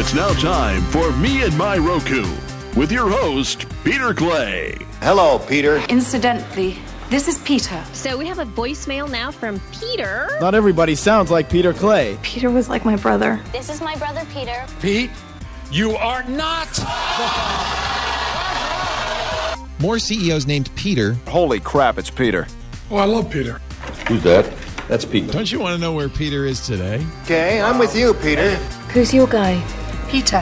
It's now time for Me and My Roku with your host, Peter Clay. Hello, Peter. Incidentally, this is Peter. So we have a voicemail now from Peter. Not everybody sounds like Peter Clay. Peter was like my brother. This is my brother Peter. Pete, you are not. More CEOs named Peter. Holy crap, it's Peter. Oh, I love Peter. Who's that? That's Pete. Don't you want to know where Peter is today? Okay, I'm with you, Peter. Who's your guy? Peter.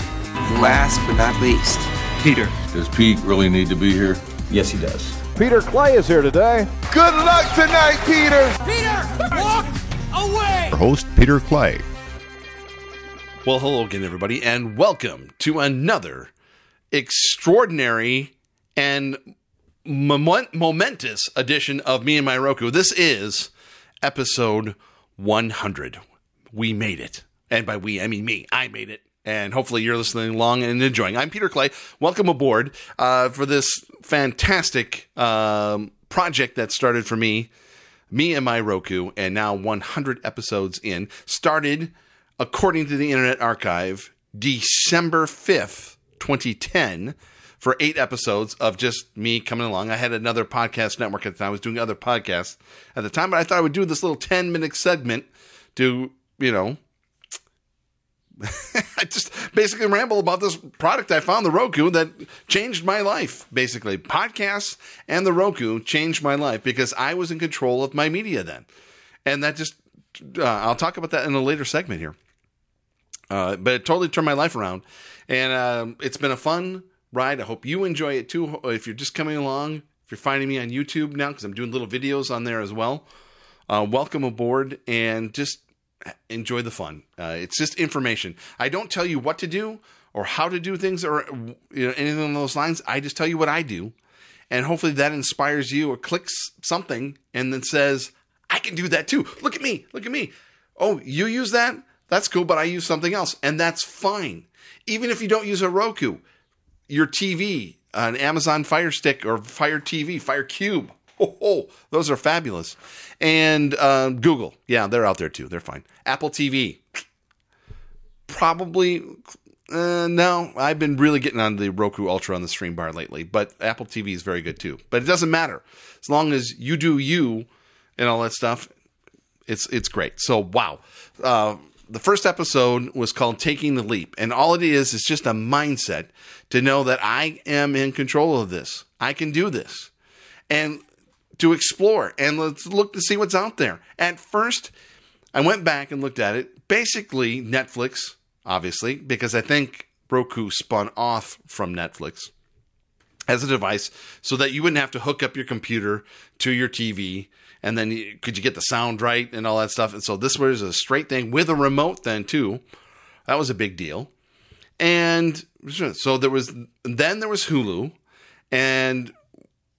Last but not least, Peter. Does Pete really need to be here? Yes, he does. Peter Clay is here today. Good luck tonight, Peter. Peter, walk away. Host Peter Clay. Well, hello again, everybody, and welcome to another extraordinary and moment- momentous edition of Me and My Roku. This is episode 100. We made it. And by we, I mean me. I made it. And hopefully you're listening along and enjoying. I'm Peter Clay. Welcome aboard uh, for this fantastic um, project that started for me, me and my Roku, and now 100 episodes in. Started, according to the Internet Archive, December 5th, 2010 for eight episodes of just me coming along. I had another podcast network at the time. I was doing other podcasts at the time, but I thought I would do this little 10 minute segment to, you know, I just basically ramble about this product I found, the Roku, that changed my life. Basically, podcasts and the Roku changed my life because I was in control of my media then, and that just uh, I'll talk about that in a later segment here. Uh, but it totally turned my life around, and um, it's been a fun ride. I hope you enjoy it too. If you're just coming along, if you're finding me on YouTube now, because I'm doing little videos on there as well, uh, welcome aboard and just enjoy the fun. Uh, it's just information. I don't tell you what to do or how to do things or you know, anything along those lines. I just tell you what I do, and hopefully that inspires you or clicks something and then says, "I can do that too. Look at me. Look at me. Oh, you use that? That's cool, but I use something else, and that's fine. Even if you don't use a Roku." your TV, an Amazon Fire Stick or Fire TV, Fire Cube. Oh, oh those are fabulous. And uh, Google, yeah, they're out there too. They're fine. Apple TV, probably. Uh, no, I've been really getting on the Roku Ultra on the Stream Bar lately, but Apple TV is very good too. But it doesn't matter as long as you do you and all that stuff. It's it's great. So wow. Uh, the first episode was called Taking the Leap. And all it is is just a mindset to know that I am in control of this. I can do this. And to explore and let's look to see what's out there. At first, I went back and looked at it. Basically, Netflix, obviously, because I think Roku spun off from Netflix as a device so that you wouldn't have to hook up your computer to your TV and then you, could you get the sound right and all that stuff. And so this was a straight thing with a remote then too. That was a big deal. And so there was then there was Hulu and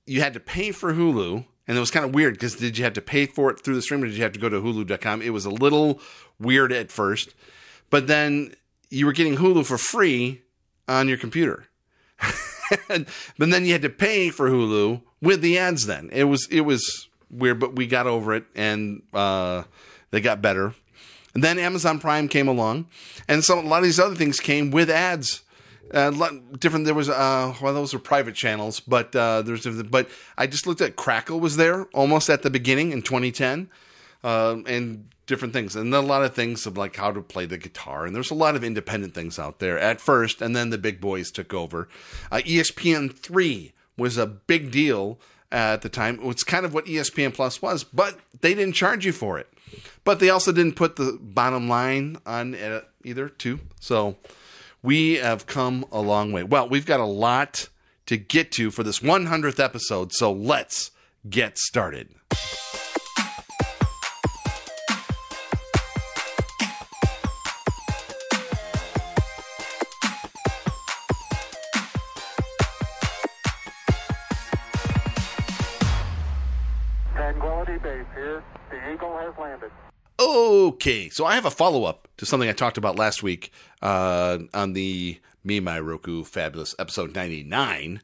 you had to pay for Hulu and it was kind of weird because did you have to pay for it through the stream or did you have to go to hulu.com? It was a little weird at first. But then you were getting Hulu for free on your computer. but then you had to pay for Hulu with the ads then. It was it was weird, but we got over it and uh, they got better. And then Amazon Prime came along, and so a lot of these other things came with ads. Uh, different. There was uh, well, those were private channels, but uh, there's but I just looked at Crackle was there almost at the beginning in 2010, uh, and different things, and then a lot of things of like how to play the guitar, and there's a lot of independent things out there at first, and then the big boys took over. Uh, ESPN three was a big deal at the time. It's kind of what ESPN Plus was, but they didn't charge you for it. But they also didn't put the bottom line on it either, too. So we have come a long way. Well, we've got a lot to get to for this 100th episode, so let's get started. Tranquility Base here. The Eagle has landed. Okay, so I have a follow up to something I talked about last week uh, on the Me My Roku Fabulous episode 99.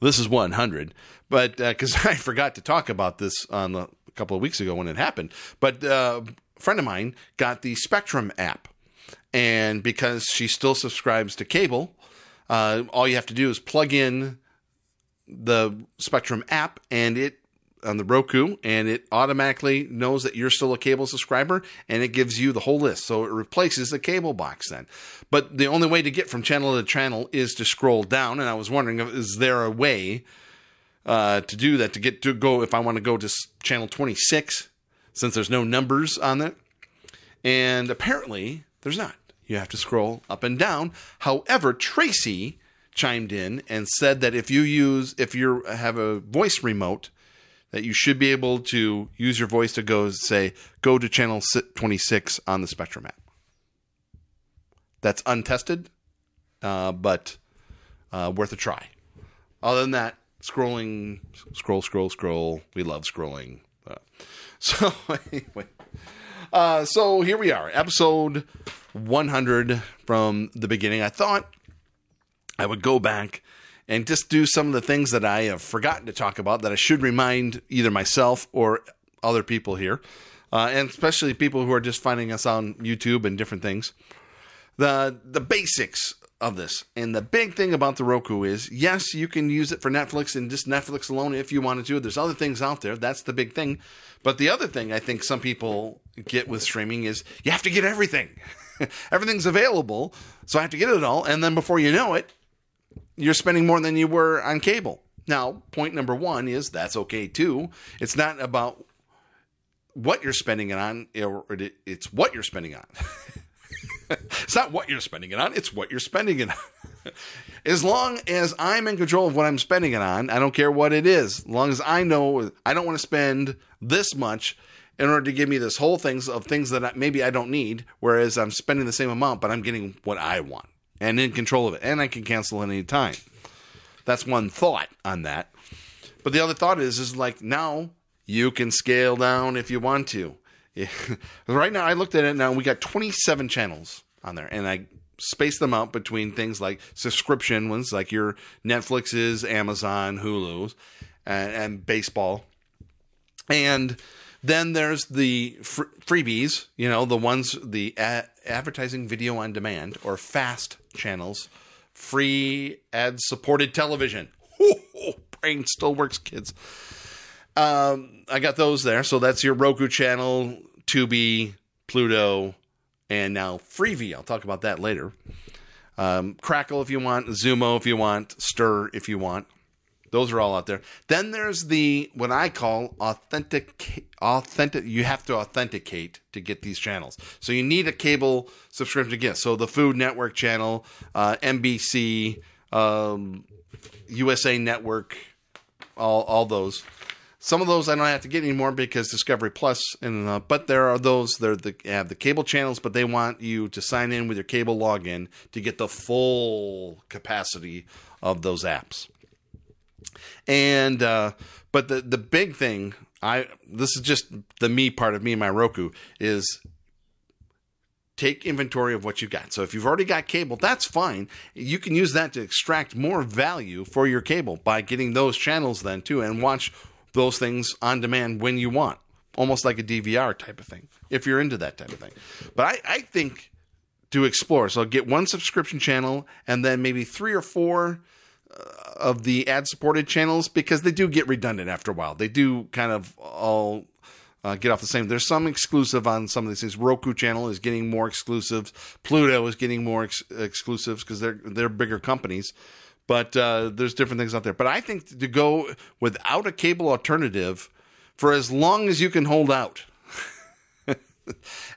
This is 100, but because I forgot to talk about this on the, a couple of weeks ago when it happened. But uh, a friend of mine got the Spectrum app, And because she still subscribes to cable, uh, all you have to do is plug in the Spectrum app and it on the Roku and it automatically knows that you're still a cable subscriber and it gives you the whole list. So it replaces the cable box then. But the only way to get from channel to channel is to scroll down. And I was wondering, is there a way uh, to do that to get to go if I want to go to channel 26 since there's no numbers on it? And apparently there's not. You have to scroll up and down. However, Tracy chimed in and said that if you use if you have a voice remote that you should be able to use your voice to go say go to channel 26 on the spectrum app. That's untested uh, but uh, worth a try. Other than that scrolling scroll scroll scroll. We love scrolling. Uh, so anyway uh, so here we are. Episode 100 from the beginning. I thought i would go back and just do some of the things that I have forgotten to talk about that I should remind either myself or other people here, uh, and especially people who are just finding us on YouTube and different things. The the basics of this, and the big thing about the Roku is, yes, you can use it for Netflix and just Netflix alone if you wanted to. There's other things out there. That's the big thing. But the other thing I think some people get with streaming is you have to get everything. Everything's available, so I have to get it all, and then before you know it, you're spending more than you were on cable. Now, point number one is that's okay too. It's not about what you're spending it on, it's what you're spending on. it's not what you're spending it on, it's what you're spending it on. as long as I'm in control of what I'm spending it on, I don't care what it is. As long as I know I don't want to spend this much in order to give me this whole things of things that maybe I don't need, whereas I'm spending the same amount, but I'm getting what I want and in control of it. And I can cancel at any time. That's one thought on that. But the other thought is, is like now you can scale down if you want to. right now, I looked at it now. We got 27 channels on there, and I spaced them out between things like subscription ones, like your Netflixes, Amazon, Hulu's, and, and baseball. And then there's the fr- freebies, you know, the ones, the a- advertising video on demand or fast channels, free ad supported television. brain still works, kids. Um, I got those there. So that's your Roku channel, Tubi, Pluto, and now Freevee. I'll talk about that later. Um, Crackle if you want, Xumo if you want, Stirr if you want. Those are all out there. Then there's the what I call authentic authentic you have to authenticate to get these channels. So you need a cable subscription to get. So the Food Network channel, uh, NBC, um, USA Network, all all those. Some of those I don't have to get anymore because Discovery Plus, and uh, but there are those they're the have the cable channels, but they want you to sign in with your cable login to get the full capacity of those apps. And uh, but the the big thing I this is just the me part of me and my Roku is take inventory of what you got. So if you've already got cable, that's fine. You can use that to extract more value for your cable by getting those channels then too and watch those things on demand when you want. Almost like a DVR type of thing, if you're into that type of thing. But I, I think to explore, so get one subscription channel and then maybe three or four of the ad supported channels because they do get redundant after a while. They do kind of all uh, get off the same. There's some exclusive on some of these things. Roku channel is getting more exclusives. Pluto is getting more ex- exclusives because they're they're bigger companies. But uh, there's different things out there. But I think to go without a cable alternative for as long as you can hold out,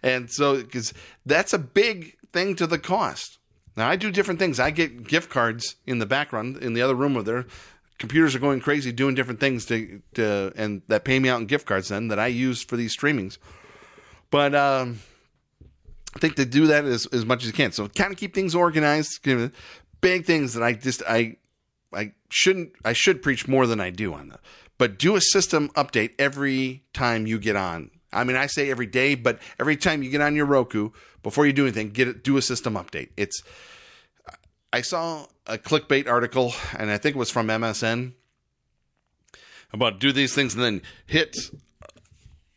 and so because that's a big thing to the cost. Now I do different things. I get gift cards in the background in the other room where their computers are going crazy doing different things to, to and that pay me out in gift cards then that I use for these streamings. But um, I think to do that as, as much as you can. So kind of keep things organized. Big things that I just I I shouldn't I should preach more than I do on that. But do a system update every time you get on. I mean, I say every day, but every time you get on your Roku, before you do anything, get it, do a system update. It's I saw a clickbait article, and I think it was from MSN about do these things and then hit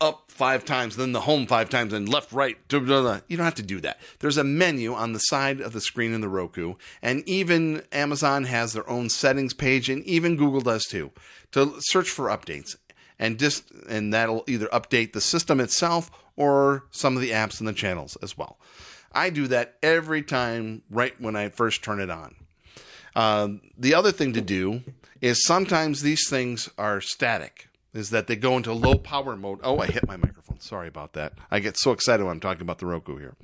up five times, then the home five times, and left, right. Blah, blah, blah. You don't have to do that. There's a menu on the side of the screen in the Roku, and even Amazon has their own settings page, and even Google does too, to search for updates. And just and that'll either update the system itself or some of the apps and the channels as well. I do that every time right when I first turn it on. Uh, the other thing to do is sometimes these things are static is that they go into low power mode. Oh, I hit my microphone. Sorry about that. I get so excited when I'm talking about the Roku here.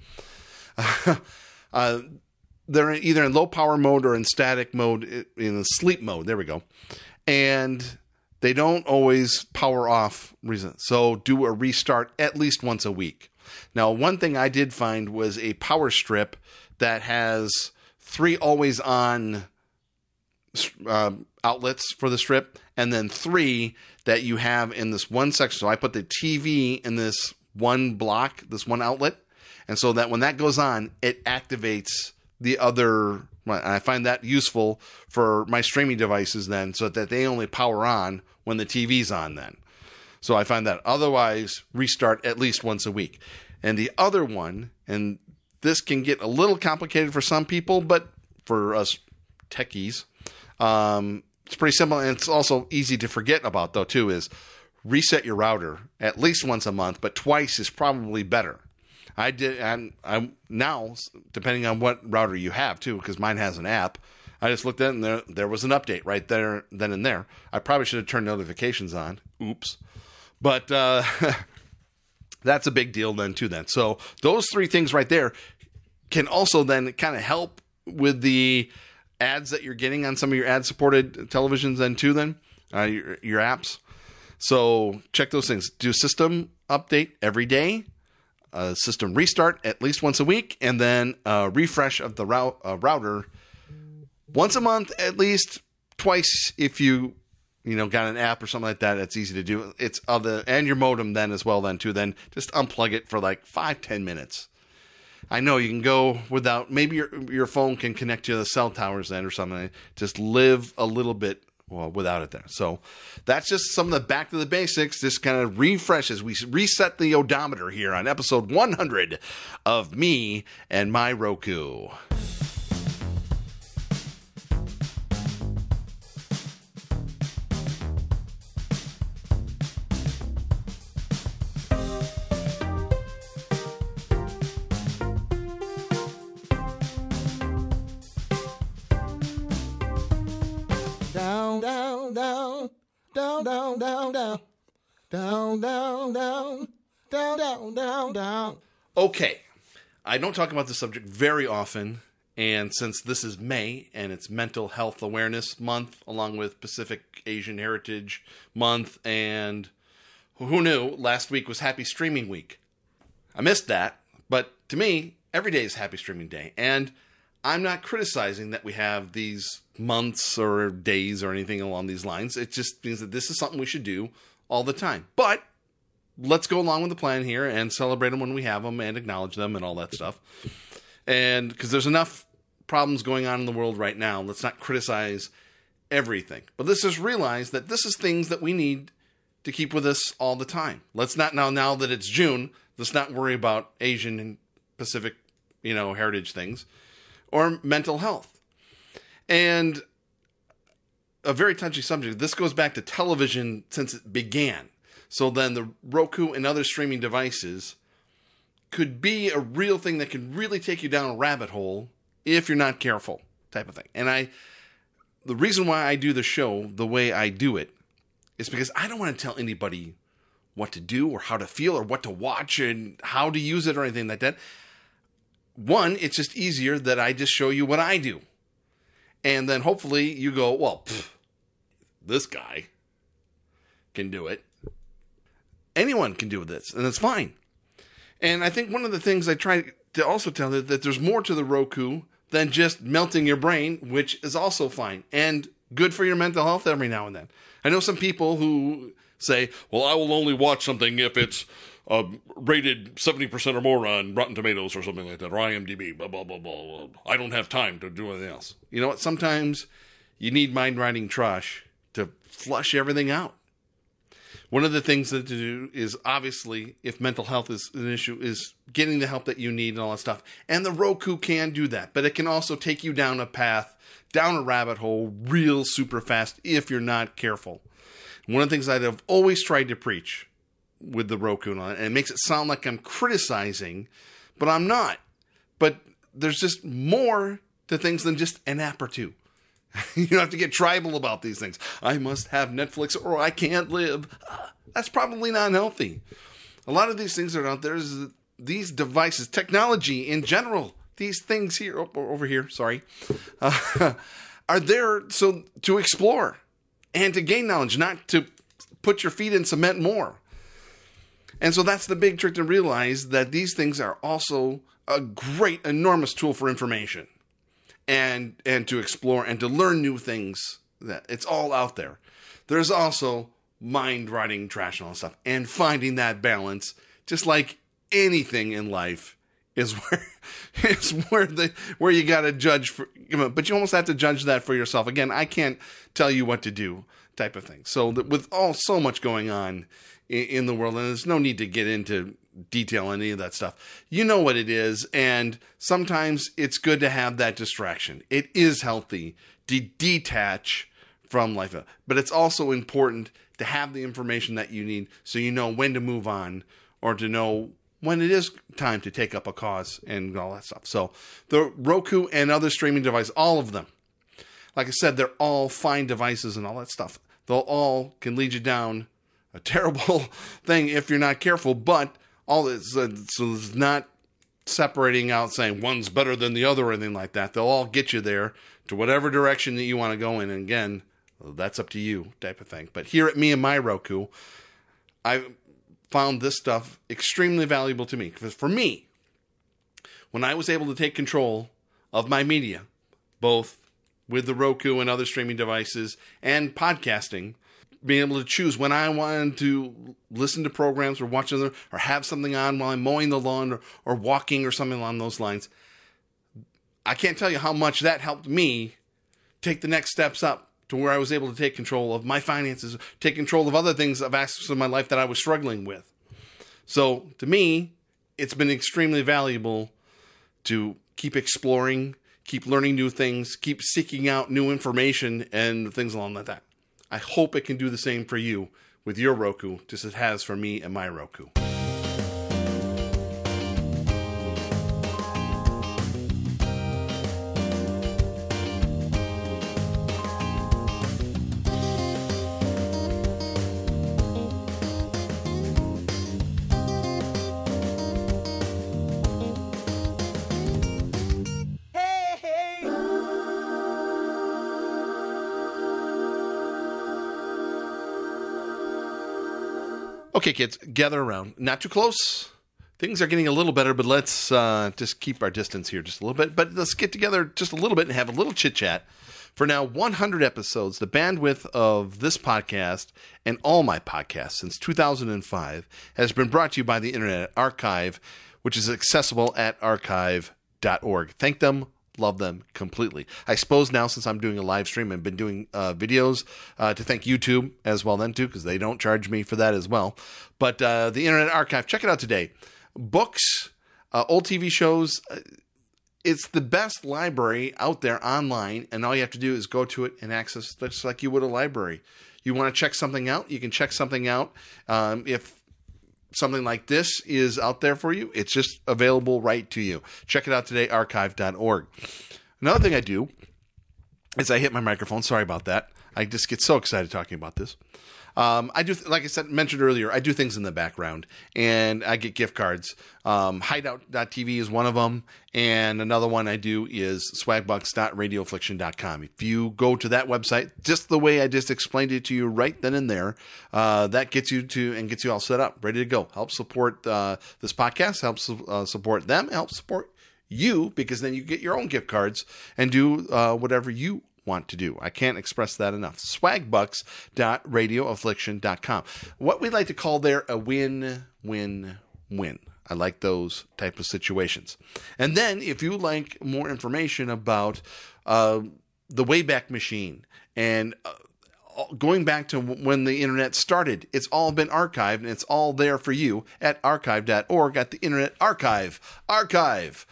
uh, they're either in low power mode or in static mode, in sleep mode. There we go. And they don't always power off. Reason so do a restart at least once a week. Now, one thing I did find was a power strip that has three always on uh, outlets for the strip, and then three that you have in this one section. So I put the TV in this one block, this one outlet, and so that when that goes on, it activates the other. I find that useful for my streaming devices then, so that they only power on when the TV's on then. So I find that otherwise restart at least once a week. And the other one, and this can get a little complicated for some people, but for us techies, um, it's pretty simple and it's also easy to forget about though too is reset your router at least once a month, but twice is probably better. I did, and I'm now depending on what router you have too, because mine has an app. I just looked at it and there there was an update right there then and there. I probably should have turned notifications on. Oops, but uh, that's a big deal then too. Then so those three things right there can also then kind of help with the ads that you're getting on some of your ad supported televisions then too then uh, your, your apps so check those things do system update every day a system restart at least once a week and then a refresh of the route, uh, router once a month at least twice if you you know got an app or something like that it's easy to do it's other and your modem then as well then too then just unplug it for like five ten minutes I know you can go without. Maybe your your phone can connect to the cell towers then or something. Just live a little bit well without it there. So that's just some of the back to the basics. This kind of refreshes. We reset the odometer here on episode 100 of me and my Roku. Down, down, down, down, down, down, down, down, down, down. Okay, I don't talk about this subject very often, and since this is May and it's Mental Health Awareness Month, along with Pacific Asian Heritage Month, and who knew last week was Happy Streaming Week. I missed that, but to me, every day is Happy Streaming Day, and I'm not criticizing that we have these months or days or anything along these lines. It just means that this is something we should do all the time. But let's go along with the plan here and celebrate them when we have them and acknowledge them and all that stuff. And because there's enough problems going on in the world right now, let's not criticize everything. But let's just realize that this is things that we need to keep with us all the time. Let's not now now that it's June, let's not worry about Asian and Pacific, you know, heritage things or mental health. And a very touchy subject. This goes back to television since it began. So then the Roku and other streaming devices could be a real thing that can really take you down a rabbit hole if you're not careful, type of thing. And I the reason why I do the show the way I do it is because I don't want to tell anybody what to do or how to feel or what to watch and how to use it or anything like that one, it's just easier that I just show you what I do. And then hopefully you go, well, pff, this guy can do it. Anyone can do this, and it's fine. And I think one of the things I try to also tell that there's more to the Roku than just melting your brain, which is also fine and good for your mental health every now and then. I know some people who say, well, I will only watch something if it's uh, rated 70% or more on Rotten Tomatoes or something like that, or IMDb, blah, blah, blah, blah, blah. I don't have time to do anything else. You know what? Sometimes you need mind riding trash to flush everything out. One of the things that to do is obviously, if mental health is an issue, is getting the help that you need and all that stuff. And the Roku can do that, but it can also take you down a path, down a rabbit hole, real super fast if you're not careful. One of the things I've always tried to preach with the Roku, on it, and it makes it sound like I'm criticizing, but I'm not. But there's just more to things than just an app or two. you don't have to get tribal about these things. I must have Netflix or I can't live. That's probably not healthy. A lot of these things that are out there is these devices, technology in general, these things here oh, over here, sorry, uh, are there so to explore and to gain knowledge, not to put your feet in cement more. And so that's the big trick to realize that these things are also a great, enormous tool for information and and to explore and to learn new things. That it's all out there. There's also mind writing trash and all that stuff, and finding that balance, just like anything in life, is where is where the where you got to judge for. But you almost have to judge that for yourself. Again, I can't tell you what to do, type of thing. So with all so much going on in, in the world, and there's no need to get into detail any of that stuff. You know what it is, and sometimes it's good to have that distraction. It is healthy to detach from life, but it's also important to have the information that you need so you know when to move on or to know when it is time to take up a cause and all that stuff. So the Roku and other streaming devices, all of them, like I said, they're all fine devices and all that stuff. They'll all can lead you down a terrible thing if you're not careful, but all this uh, so it's not separating out saying one's better than the other or anything like that. They'll all get you there to whatever direction that you want to go in. And again, that's up to you type of thing. But here at me and my Roku, I found this stuff extremely valuable to me. Because for me, when I was able to take control of my media, both with the Roku and other streaming devices and podcasting, being able to choose when I wanted to listen to programs or watch them or have something on while I'm mowing the lawn or, or walking or something along those lines. I can't tell you how much that helped me take the next steps up to where I was able to take control of my finances, take control of other things of aspects of my life that I was struggling with. So to me, it's been extremely valuable to keep exploring, keep learning new things, keep seeking out new information and things along that. I hope it can do the same for you with your Roku, just as it has for me and my Roku. Okay, kids, gather around. Not too close. Things are getting a little better, but let's uh, just keep our distance here just a little bit. But let's get together just a little bit and have a little chit chat. For now, 100 episodes, the bandwidth of this podcast and all my podcasts since 2005 has been brought to you by the Internet Archive, which is accessible at archive.org. Thank them love them completely. I suppose now since I'm doing a live stream and been doing uh, videos uh, to thank YouTube as well then too because they don't charge me for that as well. But uh, the Internet Archive, check it out today. Books, uh, old TV shows. Uh, it's the best library out there online, and all you have to do is go to it and access just like you would a library. You want to check something out, you can check something out. Um, if something like this is out there for you, it's just available right to you. Check it out today, archive.org. Another thing I do is I hit my microphone. Sorry about that. I just get so excited talking about this. Um, I do, like I said, mentioned earlier, I do things in the background and I get gift cards. Um, Hideout.tv is one of them. And another one I do is swagbucks.radioaffliction.com. If you go to that website, just the way I just explained it to you right then and there, uh, that gets you to and gets you all set up, ready to go. Help support uh, this podcast, helps uh, support them, help support you because then you get your own gift cards and do uh, whatever you want to do. I can't express that enough. Swagbucks.radioaffliction.com. What we like to call there a win win win. I like those type of situations. And then if you like more information about uh, the Wayback Machine and uh, going back to when the internet started. It's all been archived and it's all there for you at archive.org at the Internet Archive. Archive.org.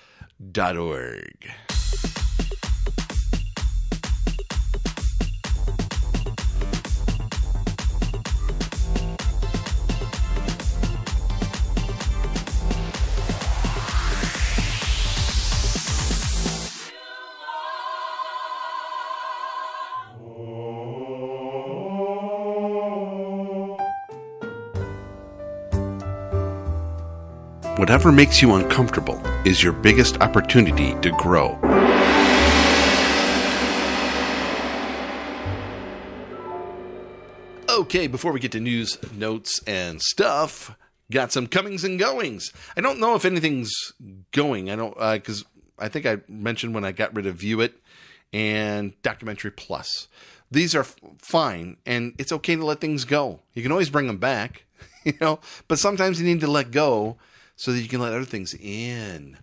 Whatever makes you uncomfortable is your biggest opportunity to grow. Okay, before we get to news, notes, and stuff, got some comings and goings. I don't know if anything's going. I don't because uh, I think I mentioned when I got rid of View It and Documentary Plus. These are f- fine, and it's okay to let things go. You can always bring them back, you know, but sometimes you need to let go so that you can let other things in.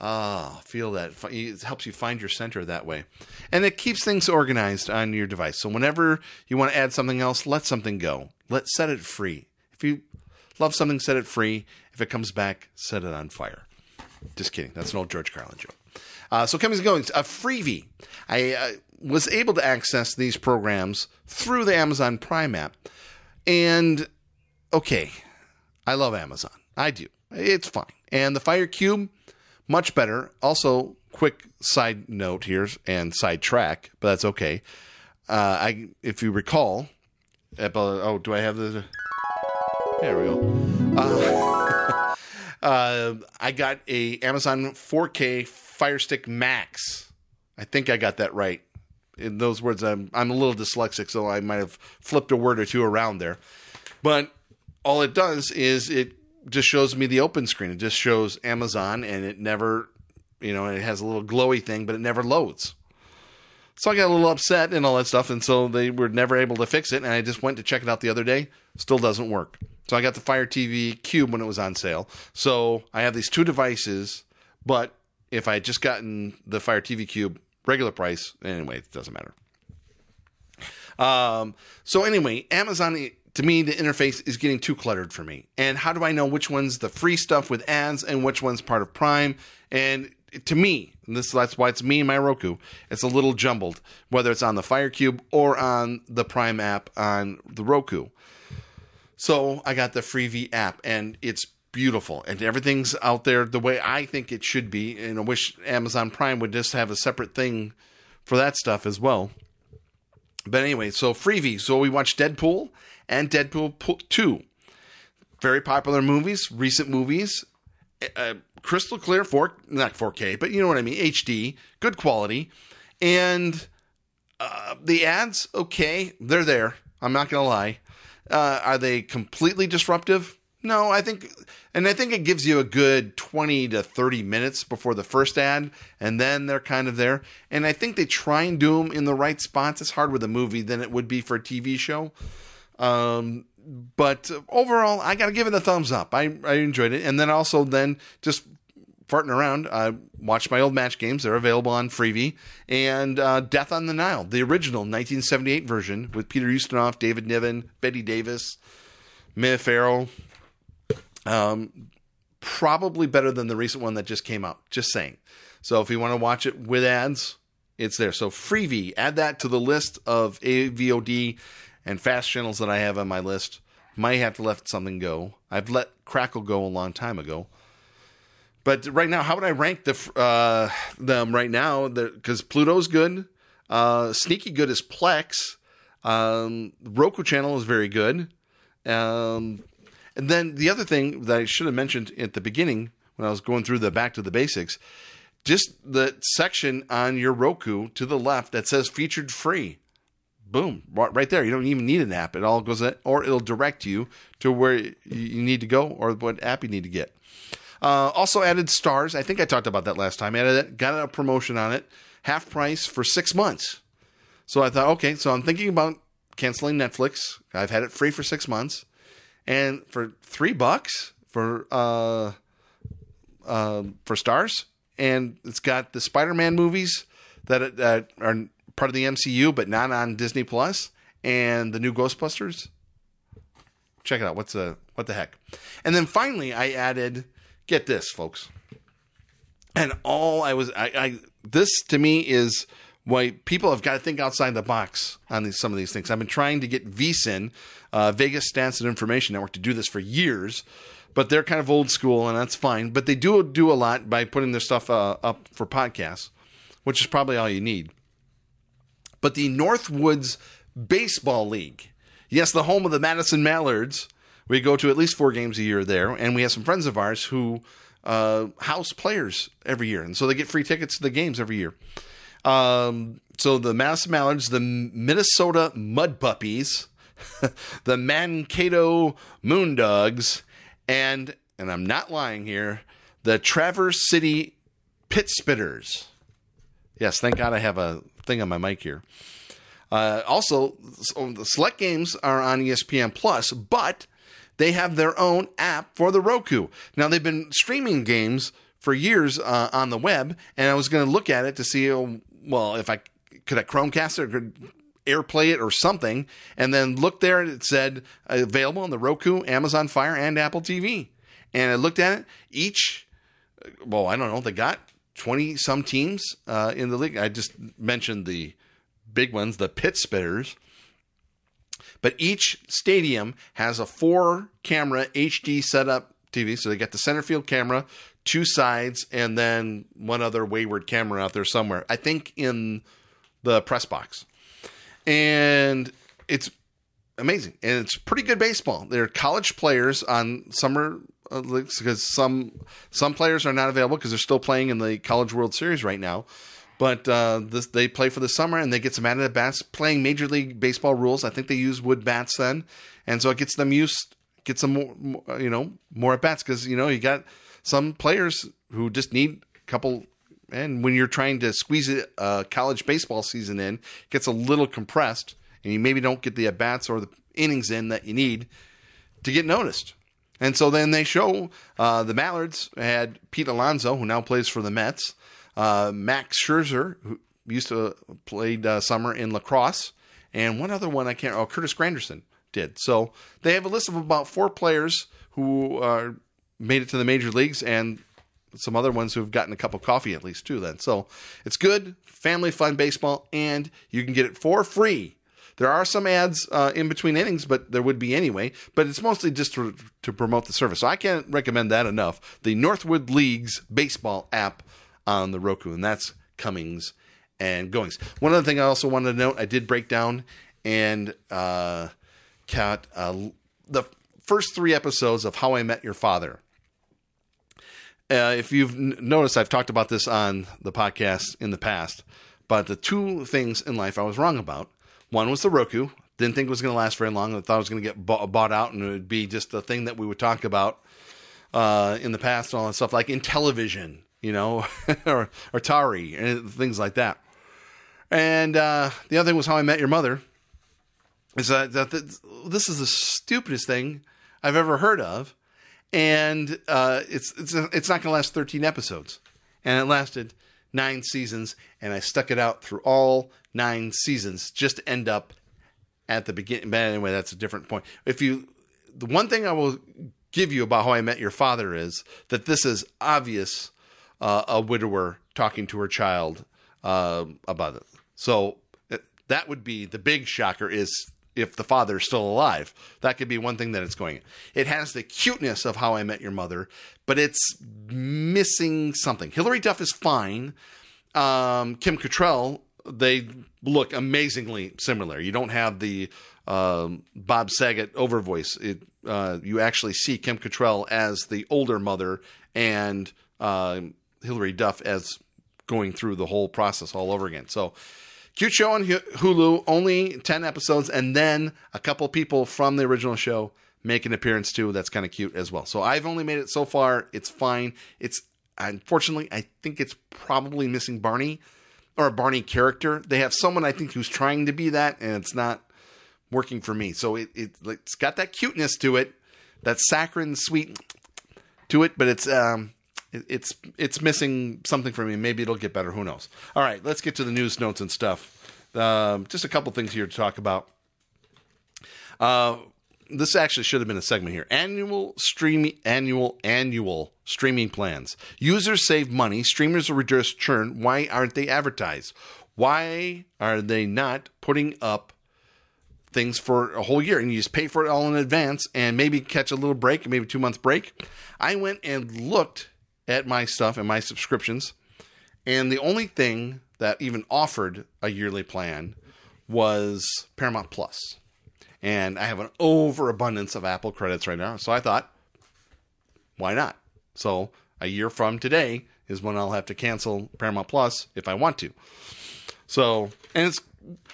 Ah, feel that. It helps you find your center that way. And it keeps things organized on your device. So whenever you want to add something else, let something go. Let set it free. If you love something, set it free. If it comes back, set it on fire. Just kidding. That's an old George Carlin joke. Uh, so coming and going, a freebie. I uh, was able to access these programs through the Amazon Prime app. And okay, I love Amazon. I do. It's fine. And the Fire Cube, much better. Also, quick side note here and side track, but that's okay. Uh, I, if you recall, oh, do I have the? There we go. Uh, uh, I got a Amazon 4K Fire Stick Max. I think I got that right. In those words, I'm I'm a little dyslexic, so I might have flipped a word or two around there. But all it does is it just shows me the open screen. It just shows Amazon and it never, you know, it has a little glowy thing, but it never loads. So I got a little upset and all that stuff. And so they were never able to fix it. And I just went to check it out the other day. Still doesn't work. So I got the Fire TV Cube when it was on sale. So I have these two devices, but if I had just gotten the Fire TV Cube regular price, anyway, it doesn't matter. Um, so anyway, Amazon to me, the interface is getting too cluttered for me. And how do I know which one's the free stuff with ads and which one's part of Prime? And to me, this that's why it's me and my Roku. It's a little jumbled, whether it's on the Fire Cube or on the Prime app on the Roku. So I got the Freevee app, and it's beautiful, and everything's out there the way I think it should be. And I wish Amazon Prime would just have a separate thing for that stuff as well. But anyway, so Freevee. So we watched Deadpool and Deadpool 2. Very popular movies, recent movies. Uh, crystal clear, 4, not 4K, but you know what I mean, HD, good quality. And uh, the ads, okay, they're there. I'm not going to lie. Uh, are they completely disruptive? No, I think, and I think it gives you a good 20 to 30 minutes before the first ad, and then they're kind of there. And I think they try and do them in the right spots. It's hard with a movie than it would be for a TV show. Um, but overall, I got to give it a thumbs up. I, I enjoyed it. And then also, then just farting around, I watched my old match games. They're available on Freevee. And uh, Death on the Nile, the original 1978 version with Peter Ustinov, David Niven, Bette Davis, Mia Farrow. Um, probably better than the recent one that just came out. Just saying. So if you want to watch it with ads, it's there. So Freevee, add that to the list of AVOD and fast channels that I have on my list. Might have to let something go. I've let Crackle go a long time ago. But right now, how would I rank the uh, them right now? Because Pluto's good, uh, sneaky good is Plex. Um, Roku channel is very good. Um, and then the other thing that I should have mentioned at the beginning when I was going through the back to the basics, just the section on your Roku to the left that says featured free boom, right there. You don't even need an app. It all goes, in, or it'll direct you to where you need to go or what app you need to get. Uh, also added Starz. I think I talked about that last time. Added it, got a promotion on it, half price for six months. So I thought, okay, so I'm thinking about canceling Netflix. I've had it free for six months, and for three bucks for uh, uh, for Starz, and it's got the Spider-Man movies that, that are part of the MCU, but not on Disney Plus, and the new Ghostbusters. Check it out. What's the what the heck? And then finally, I added. Get this, folks. And all I was, I, I this to me is why people have got to think outside the box on these, some of these things. I've been trying to get VSIN, uh, Vegas Stats and Information Network, to do this for years, but they're kind of old school, and that's fine. But they do do a lot by putting their stuff uh, up for podcasts, which is probably all you need. But the Northwoods Baseball League, yes, the home of the Madison Mallards. We go to at least four games a year there, and we have some friends of ours who uh, house players every year, and so they get free tickets to the games every year. Um, so the Madison Mallards, the Minnesota Mud Puppies, the Mankato Moondogs, and and I'm not lying here, the Traverse City Pit Spitters. Yes, thank God I have a thing on my mic here. Uh, also, so the select games are on ESPN Plus, but they have their own app for the Roku. Now they've been streaming games for years uh, on the web, and I was going to look at it to see, oh, well, if I could I Chromecast it or could AirPlay it or something, and then look there and it said available on the Roku, Amazon Fire, and Apple TV. And I looked at it. Each, well, I don't know, they got twenty some teams uh, in the league. I just mentioned the big ones, the Pit Spitters. But each stadium has a four camera HD setup TV. So they got the center field camera, two sides, and then one other wayward camera out there somewhere. I think in the press box. And it's amazing. And it's pretty good baseball. They're college players on summer because some some players are not available because they're still playing in the College World Series right now. But uh, this, they play for the summer and they get some added at bats playing Major League Baseball rules. I think they use wood bats then, and so it gets them used, gets them more, more you know, more at bats because you know you got some players who just need a couple. And when you're trying to squeeze a uh, college baseball season in, it gets a little compressed, and you maybe don't get the at bats or the innings in that you need to get noticed. And so then they show uh, the Mallards had Pete Alonso, who now plays for the Mets uh, Max Scherzer, who used to played uh, summer in La Crosse, and one other one I can't. Oh, Curtis Granderson did. So they have a list of about four players who uh, made it to the major leagues, and some other ones who have gotten a cup of coffee at least too. Then, so it's good, family fun baseball, and you can get it for free. There are some ads uh, in between innings, but there would be anyway. But it's mostly just to, to promote the service. So I can't recommend that enough. The Northwood League's baseball app on the Roku, and that's comings and goings. One other thing I also wanted to note, I did break down and uh, uh, the first three episodes of How I Met Your Father. Uh, if you've n- noticed, I've talked about this on the podcast in the past, but the two things in life I was wrong about. One was the Roku. Didn't think it was going to last very long. I thought it was going to get bought, out and it would be just a thing that we would talk about uh, in the past and all that stuff, like Intellivision you know, or, Atari and things like that. And uh, the other thing was how I met your mother. Is that, that this is the stupidest thing I've ever heard of, and uh, it's it's it's not going to last thirteen episodes, and it lasted nine seasons, and I stuck it out through all nine seasons just to end up at the beginning. But anyway, that's a different point. If you, the one thing I will give you about how I met your father is that this is obvious uh, a widower talking to her child uh, about it. So that would be the big shocker is if the father is still alive. That could be one thing that it's going. It has the cuteness of How I Met Your Mother, but it's missing something. Hilary Duff is fine. Um, Kim Cattrall, they look amazingly similar. You don't have the um, Bob Saget over voice. It, uh, you actually see Kim Cattrall as the older mother and uh, Hilary Duff as going through the whole process all over again. So, cute show on Hulu, only 10 episodes, and then a couple people from the original show make an appearance too. That's kind of cute as well. So, I've only made it so far. It's fine. It's unfortunately, I think it's probably missing Barney or a Barney character. They have someone I think who's trying to be that, and it's not working for me. So, it, it, it's got that cuteness to it, that saccharine sweet to it, but it's um, it's it's missing something for me. Maybe it'll get better. Who knows? All right, let's get to the news notes and stuff. Um, just a couple things here to talk about. Uh, this actually should have been a segment here. Annual streaming, annual, annual streaming plans. Users save money. Streamers reduce churn. Why aren't they advertised? Why are they not putting up things for a whole year and you just pay for it all in advance and maybe catch a little break, maybe two month break? I went and looked at my stuff and my subscriptions, and the only thing that even offered a yearly plan was Paramount Plus. And I have an overabundance of Apple credits right now. So I thought, why not? So a year from today is when I'll have to cancel Paramount Plus if I want to. So, and it's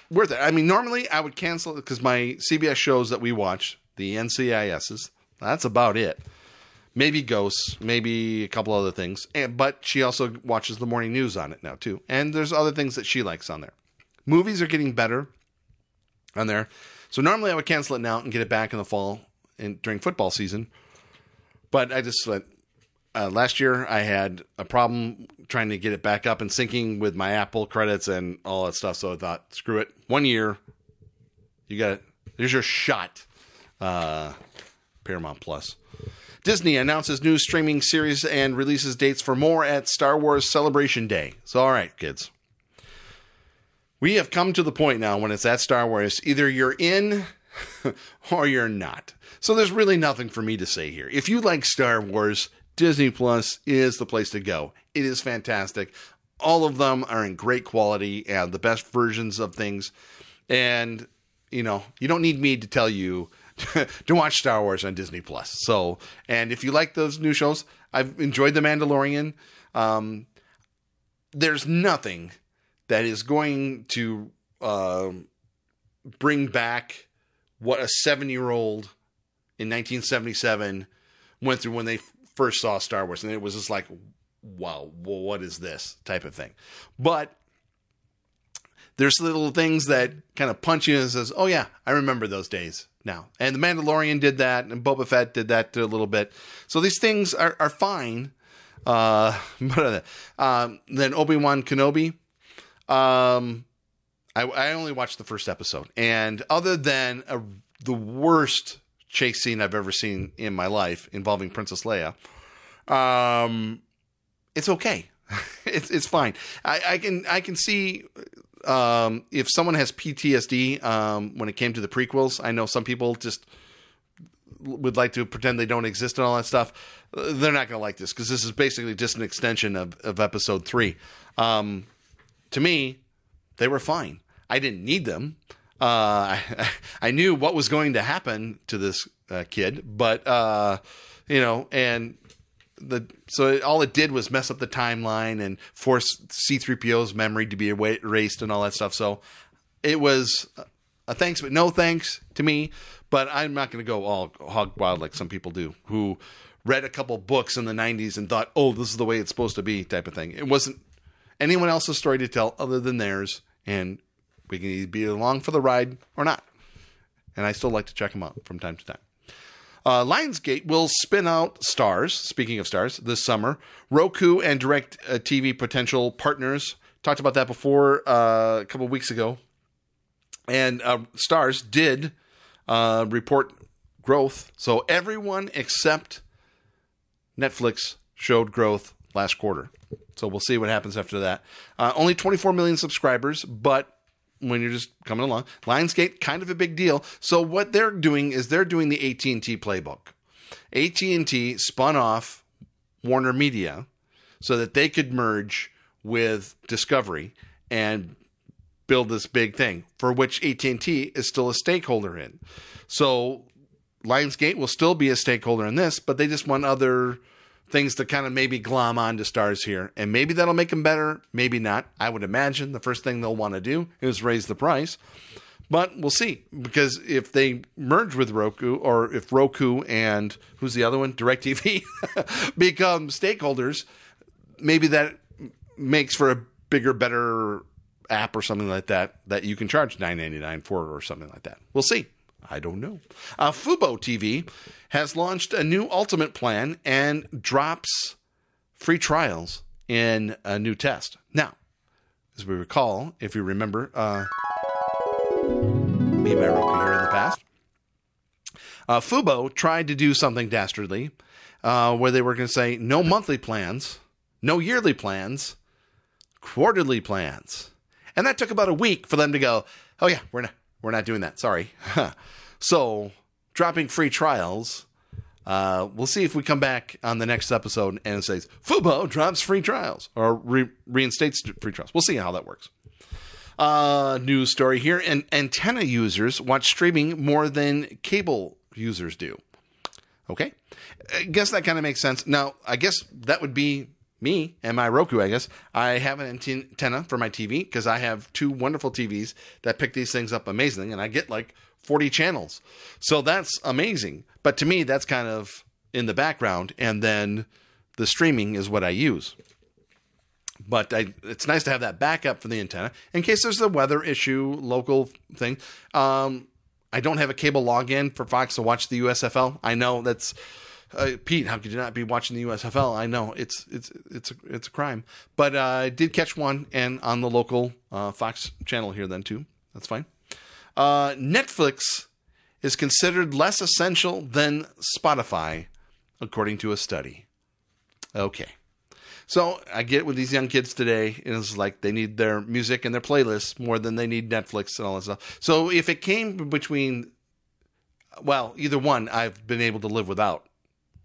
worth it. I mean, normally I would cancel because my CBS shows that we watch, the NCISs, that's about it. Maybe Ghosts, maybe a couple other things. And, but she also watches the morning news on it now, too. And there's other things that she likes on there. Movies are getting better on there. So normally I would cancel it now and get it back in the fall and during football season. But I just went. Uh, last year I had a problem trying to get it back up and syncing with my Apple credits and all that stuff. So I thought, screw it. One year, you got it. There's your shot. Uh, Paramount Plus. Disney announces new streaming series and releases dates for more at Star Wars Celebration Day. So, all right, kids. We have come to the point now when it's at Star Wars, either you're in or you're not. So there's really nothing for me to say here. If you like Star Wars, Disney Plus is the place to go. It is fantastic. All of them are in great quality and the best versions of things. And, you know, you don't need me to tell you to watch Star Wars on Disney Plus. So, and if you like those new shows, I've enjoyed The Mandalorian. Um, there's nothing that is going to uh, bring back what a seven year old in 1977 went through when they first saw Star Wars. And it was just like, wow, well, what is this type of thing? But there's little things that kind of punch you and says, oh, yeah, I remember those days now. And The Mandalorian did that, and Boba Fett did that a little bit. So these things are, are fine. Uh, but um, then Obi Wan Kenobi. Um, I, I, only watched the first episode, and other than a, the worst chase scene I've ever seen in my life involving Princess Leia, um, it's okay. it's it's fine. I, I can I can see um, if someone has PTSD um, when it came to the prequels. I know some people just would like to pretend they don't exist and all that stuff. They're not going to like this because this is basically just an extension of, of episode three. Um, to me, they were fine. I didn't need them. Uh, I, I, knew what was going to happen to this uh, kid, but uh, you know, and the so it, all it did was mess up the timeline and force C3PO's memory to be erased and all that stuff. So it was a thanks, but no thanks to me. But I'm not going to go all hog wild like some people do, who read a couple books in the 90s and thought, "Oh, this is the way it's supposed to be," type of thing. It wasn't anyone else's story to tell other than theirs, and we can either be along for the ride or not. And I still like to check them out from time to time. Uh, Lionsgate will spin out Starz, speaking of Starz, this summer. Roku and Direct uh, TV potential partners. Talked about that before uh, a couple weeks ago. And uh, Starz did uh, report growth. So everyone except Netflix showed growth last quarter. So we'll see what happens after that. Uh, only 24 million subscribers, but when you're just coming along. Lionsgate, kind of a big deal. So what they're doing is they're doing the AT&T playbook. AT&T spun off Warner Media so that they could merge with Discovery and build this big thing for which AT&T is still a stakeholder in. So Lionsgate will still be a stakeholder in this, but they just want other things to kind of maybe glom onto Starz here. And maybe that'll make them better, maybe not. I would imagine the first thing they'll want to do is raise the price. But we'll see. Because if they merge with Roku, or if Roku and who's the other one? DirecTV become stakeholders, maybe that makes for a bigger, better app or something like that that you can charge nine ninety nine for or something like that. We'll see. I don't know. Uh, Fubo TV has launched a new Ultimate plan and drops free trials in a new test. Now, as we recall, if you remember, uh, me and my here in the past, Uh, Fubo tried to do something dastardly uh, where they were going to say no monthly plans, no yearly plans, quarterly plans. And that took about a week for them to go, oh, yeah, we're not, we're not doing that. Sorry. so, dropping free trials. Uh, we'll see if we come back on the next episode and it says Fubo drops free trials or re- reinstates free trials. We'll see how that works. Uh, news story here: and antenna users watch streaming more than cable users do. Okay, I guess that kind of makes sense. Now, I guess that would be me and my Roku. I guess I have an antenna for my TV because I have two wonderful TVs that pick these things up amazingly, and I get like 40 channels. So that's amazing. But to me, that's kind of in the background, and then the streaming is what I use. But I, it's nice to have that backup for the antenna in case there's a weather issue, local thing. Um, I don't have a cable login for Fox to watch the USFL. I know that's uh, Pete. How could you not be watching the USFL? I know it's it's it's a, it's a crime, but uh, I did catch one and on the local uh, Fox channel here then too. That's fine. Uh, Netflix is considered less essential than Spotify, according to a study. Okay. So I get with these young kids today, it's like they need their music and their playlists more than they need Netflix and all that stuff. So if it came between, well, either one, I've been able to live without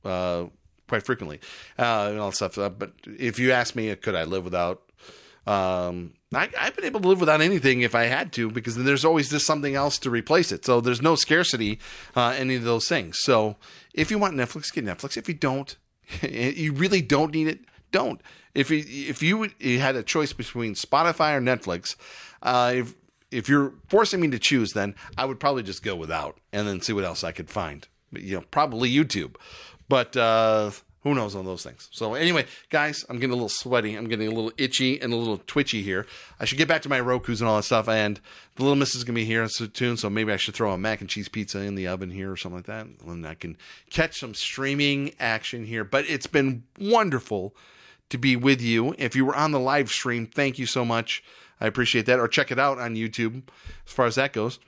uh, quite frequently uh, and all that stuff. Uh, but if you ask me, could I live without? Um, I, have been able to live without anything if I had to, because then there's always just something else to replace it. So there's no scarcity, uh, any of those things. So if you want Netflix, get Netflix. If you don't, you really don't need it don't. If you, if you, you had a choice between Spotify or Netflix, uh, if if you're forcing me to choose, then I would probably just go without and then see what else I could find. You know, probably YouTube, but uh, who knows on those things. So anyway, guys, I'm getting a little sweaty. I'm getting a little itchy and a little twitchy here. I should get back to my Roku's and all that stuff. And the little miss is gonna be here soon, so maybe I should throw a mac and cheese pizza in the oven here or something like that, and I can catch some streaming action here. But it's been wonderful to be with you. If you were on the live stream, thank you so much. I appreciate that. Or check it out on YouTube as far as that goes.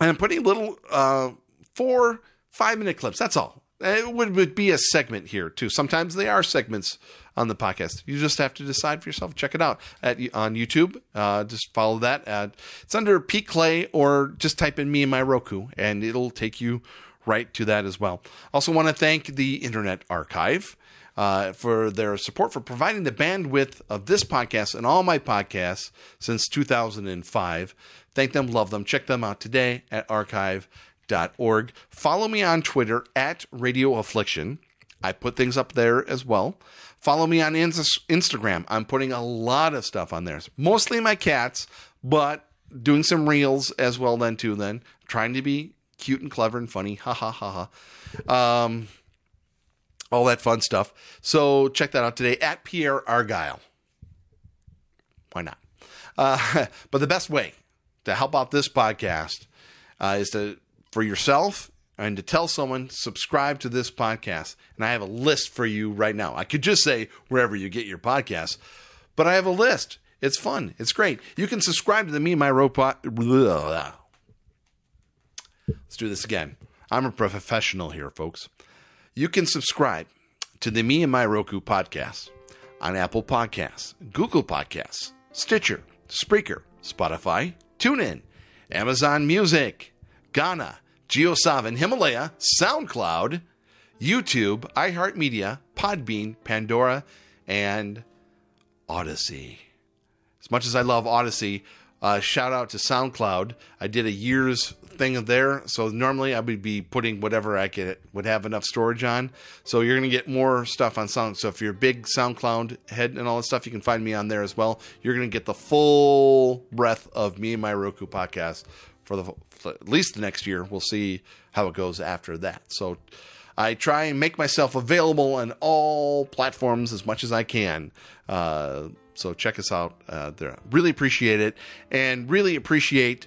And I'm putting little uh, four, five minute clips. That's all. It would, would be a segment here too. Sometimes they are segments on the podcast. You just have to decide for yourself. Check it out at on YouTube. Uh, just follow that. Uh, it's under Pete Clay, or just type in me and my Roku, and it'll take you right to that as well. Also, want to thank the Internet Archive uh, for their support for providing the bandwidth of this podcast and all my podcasts since 2005. Thank them, love them. Check them out today at archive.org. Follow me on Twitter at Radio Affliction. I put things up there as well. Follow me on Instagram. I'm putting a lot of stuff on there. Mostly my cats, but doing some reels as well then too then. Trying to be cute and clever and funny. Ha ha ha ha. Um, all that fun stuff. So check that out today at Pierre Argyle. Why not? Uh, but the best way to help out this podcast uh, is to for yourself and to tell someone subscribe to this podcast. And I have a list for you right now. I could just say wherever you get your podcasts, but I have a list. It's fun. It's great. You can subscribe to the Me and My Robot. Let's do this again. I'm a professional here, folks. You can subscribe to the Me and My Roku podcast on Apple Podcasts, Google Podcasts, Stitcher, Spreaker, Spotify, TuneIn, Amazon Music, Gaana, JioSaavn, Himalaya, SoundCloud, YouTube, iHeartMedia, Podbean, Pandora, and Odysee. As much as I love Odysee, uh, shout out to SoundCloud. I did a year's thing there. So normally I would be putting whatever I could would have enough storage on. So you're to get more stuff on Sound. So if you're a big SoundCloud head and all that stuff, you can find me on there as well. You're to get the full breadth of me and my Roku podcast for the for at least the next year. We'll see how it goes after that. So I try and make myself available on all platforms as much as I can. Uh, so check us out uh, there. Really appreciate it, and really appreciate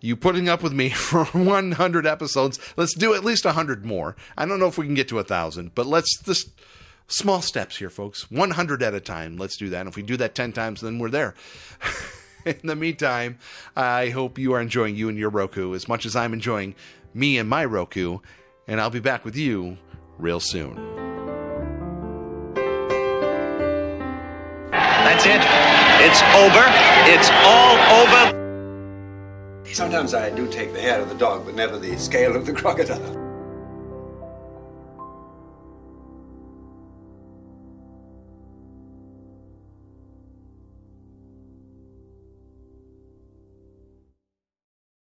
you putting up with me for 100 episodes. Let's do at least 100 more. I don't know if we can get to a thousand, but let's just small steps here, folks. 100 at a time. Let's do that. And if we do that 10 times, then we're there. In the meantime, I hope you are enjoying you and your Roku as much as I'm enjoying me and my Roku. And I'll be back with you real soon. That's it. It's over. It's all over. Sometimes I do take the head of the dog, but never the scale of the crocodile.